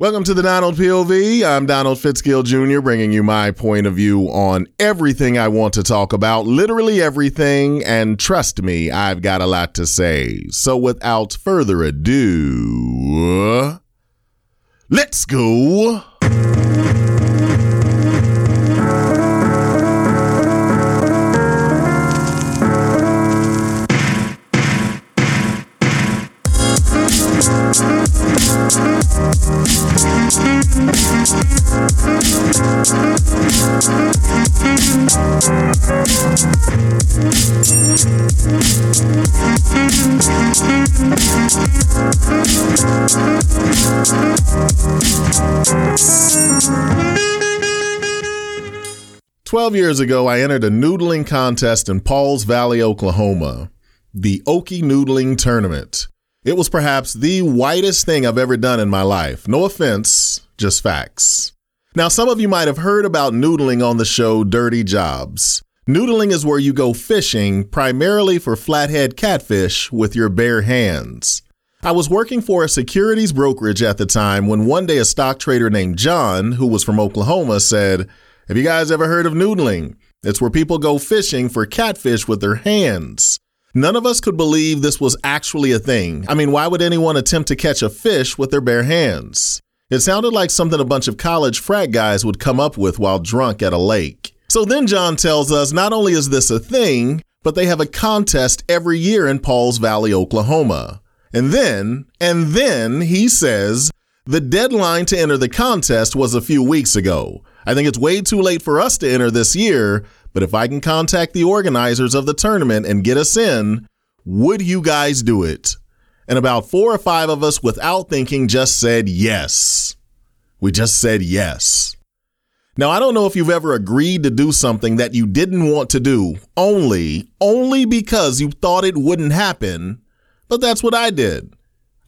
Welcome to the Donald POV. I'm Donald Fitzgill Jr., bringing you my point of view on everything I want to talk about, literally everything. And trust me, I've got a lot to say. So without further ado, let's go. 12 years ago, I entered a noodling contest in Pauls Valley, Oklahoma, the Okie Noodling Tournament. It was perhaps the whitest thing I've ever done in my life. No offense, just facts. Now, some of you might have heard about noodling on the show Dirty Jobs. Noodling is where you go fishing primarily for flathead catfish with your bare hands. I was working for a securities brokerage at the time when one day a stock trader named John, who was from Oklahoma, said, have you guys ever heard of noodling? It's where people go fishing for catfish with their hands. None of us could believe this was actually a thing. I mean, why would anyone attempt to catch a fish with their bare hands? It sounded like something a bunch of college frat guys would come up with while drunk at a lake. So then John tells us not only is this a thing, but they have a contest every year in Pauls Valley, Oklahoma. And then, and then he says, the deadline to enter the contest was a few weeks ago. I think it's way too late for us to enter this year, but if I can contact the organizers of the tournament and get us in, would you guys do it? And about four or five of us, without thinking, just said yes. We just said yes. Now, I don't know if you've ever agreed to do something that you didn't want to do only, only because you thought it wouldn't happen, but that's what I did.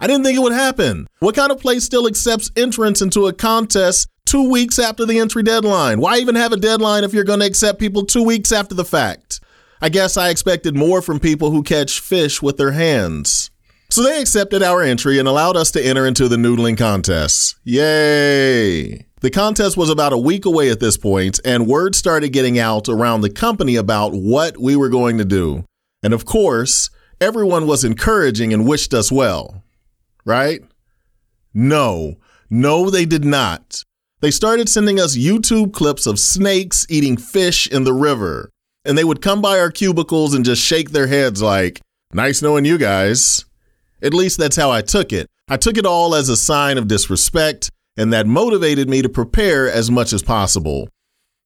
I didn't think it would happen. What kind of place still accepts entrance into a contest two weeks after the entry deadline? Why even have a deadline if you're going to accept people two weeks after the fact? I guess I expected more from people who catch fish with their hands. So they accepted our entry and allowed us to enter into the noodling contest. Yay! The contest was about a week away at this point, and word started getting out around the company about what we were going to do. And of course, everyone was encouraging and wished us well right? No, no, they did not. They started sending us YouTube clips of snakes eating fish in the river. And they would come by our cubicles and just shake their heads like, nice knowing you guys. At least that's how I took it. I took it all as a sign of disrespect, and that motivated me to prepare as much as possible.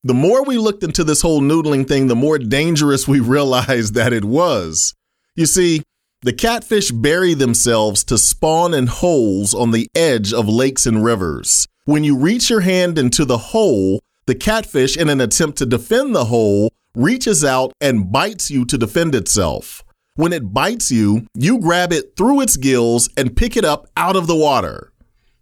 The more we looked into this whole noodling thing, the more dangerous we realized that it was. You see, the catfish bury themselves to spawn in holes on the edge of lakes and rivers. When you reach your hand into the hole, the catfish, in an attempt to defend the hole, reaches out and bites you to defend itself. When it bites you, you grab it through its gills and pick it up out of the water.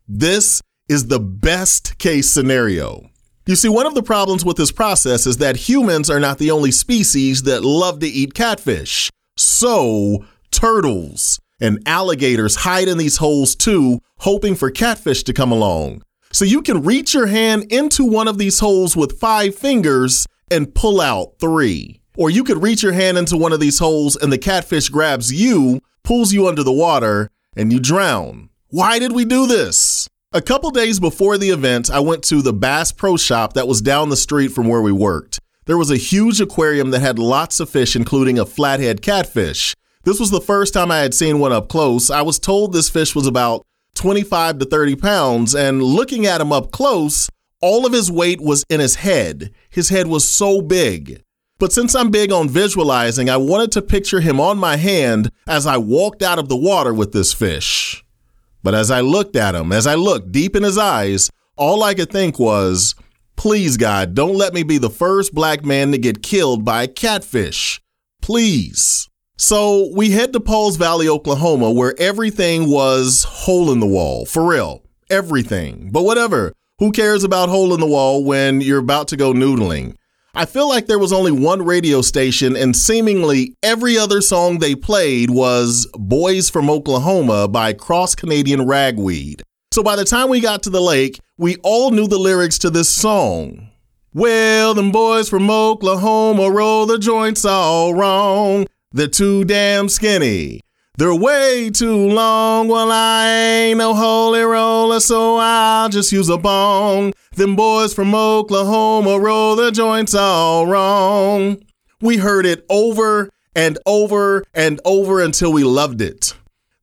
This is the best case scenario. You see, one of the problems with this process is that humans are not the only species that love to eat catfish. So, turtles and alligators hide in these holes too, hoping for catfish to come along. So you can reach your hand into one of these holes with five fingers and pull out three. Or you could reach your hand into one of these holes and the catfish grabs you, pulls you under the water, and you drown. Why did we do this? A couple days before the event, I went to the Bass Pro Shop that was down the street from where we worked. There was a huge aquarium that had lots of fish, including a flathead catfish. This was the first time I had seen one up close. I was told this fish was about 25 to 30 pounds, and looking at him up close, all of his weight was in his head. His head was so big. But since I'm big on visualizing, I wanted to picture him on my hand as I walked out of the water with this fish. But as I looked at him, as I looked deep in his eyes, all I could think was, please, God, don't let me be the first black man to get killed by a catfish. Please. So we head to Pauls Valley, Oklahoma, where everything was hole in the wall. For real. Everything. But whatever. Who cares about hole in the wall when you're about to go noodling? I feel like there was only one radio station, and seemingly every other song they played was Boys from Oklahoma by Cross Canadian Ragweed. So by the time we got to the lake, we all knew the lyrics to this song. Well, them boys from Oklahoma roll the joints all wrong. They're too damn skinny. They're way too long. Well, I ain't no holy roller, so I'll just use a bong. Them boys from Oklahoma roll the joints all wrong. We heard it over and over and over until we loved it.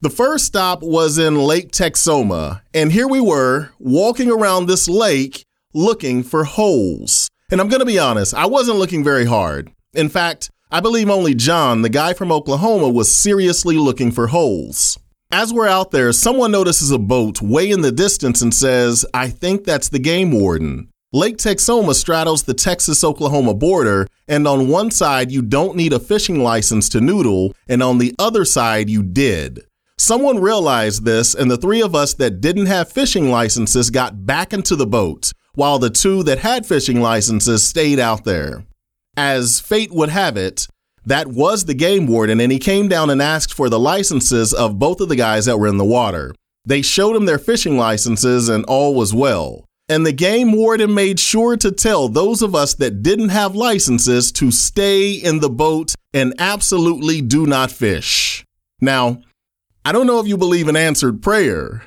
The first stop was in Lake Texoma, and here we were walking around this lake looking for holes. And I'm going to be honest, I wasn't looking very hard. In fact, I believe only John, the guy from Oklahoma, was seriously looking for holes. As we're out there, someone notices a boat way in the distance and says, I think that's the game warden. Lake Texoma straddles the Texas Oklahoma border, and on one side, you don't need a fishing license to noodle, and on the other side, you did. Someone realized this, and the three of us that didn't have fishing licenses got back into the boat, while the two that had fishing licenses stayed out there. As fate would have it, that was the game warden, and he came down and asked for the licenses of both of the guys that were in the water. They showed him their fishing licenses, and all was well. And the game warden made sure to tell those of us that didn't have licenses to stay in the boat and absolutely do not fish. Now, I don't know if you believe in answered prayer,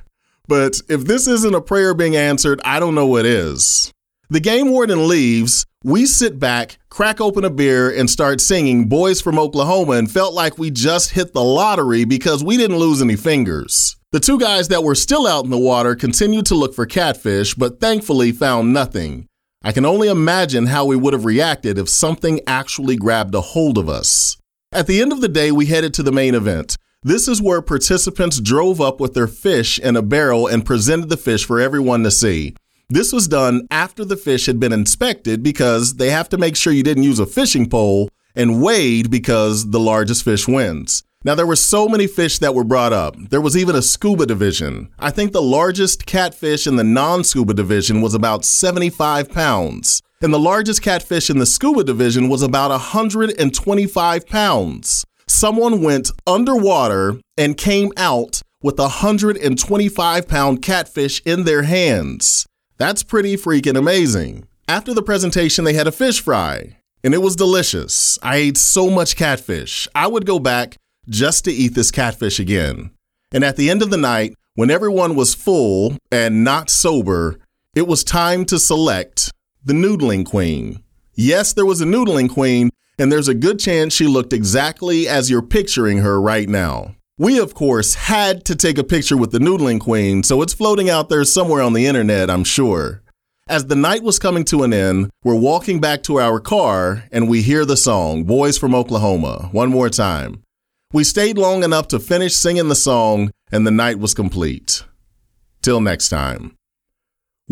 but if this isn't a prayer being answered, I don't know what is. The game warden leaves, we sit back, crack open a beer, and start singing Boys from Oklahoma and felt like we just hit the lottery because we didn't lose any fingers. The two guys that were still out in the water continued to look for catfish, but thankfully found nothing. I can only imagine how we would have reacted if something actually grabbed a hold of us. At the end of the day, we headed to the main event. This is where participants drove up with their fish in a barrel and presented the fish for everyone to see. This was done after the fish had been inspected because they have to make sure you didn't use a fishing pole and weighed because the largest fish wins. Now, there were so many fish that were brought up. There was even a scuba division. I think the largest catfish in the non scuba division was about 75 pounds, and the largest catfish in the scuba division was about 125 pounds. Someone went underwater and came out with a 125 pound catfish in their hands. That's pretty freaking amazing. After the presentation, they had a fish fry, and it was delicious. I ate so much catfish. I would go back just to eat this catfish again. And at the end of the night, when everyone was full and not sober, it was time to select the noodling queen. Yes, there was a noodling queen, and there's a good chance she looked exactly as you're picturing her right now. We, of course, had to take a picture with the Noodling Queen, so it's floating out there somewhere on the internet, I'm sure. As the night was coming to an end, we're walking back to our car and we hear the song, Boys from Oklahoma, one more time. We stayed long enough to finish singing the song, and the night was complete. Till next time.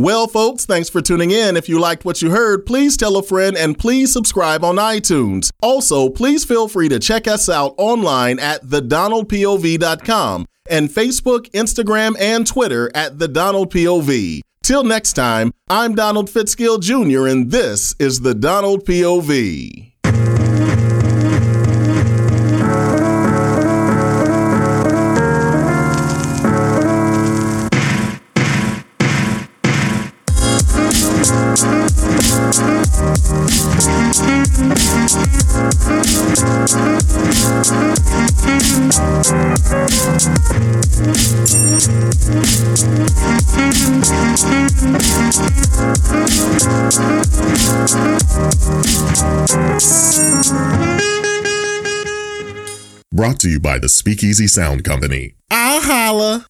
Well, folks, thanks for tuning in. If you liked what you heard, please tell a friend and please subscribe on iTunes. Also, please feel free to check us out online at thedonaldpov.com and Facebook, Instagram, and Twitter at the Donald POV. Till next time, I'm Donald Fitzgill Jr., and this is the Donald POV. Brought to you by the Speakeasy Sound Company. I'll holla.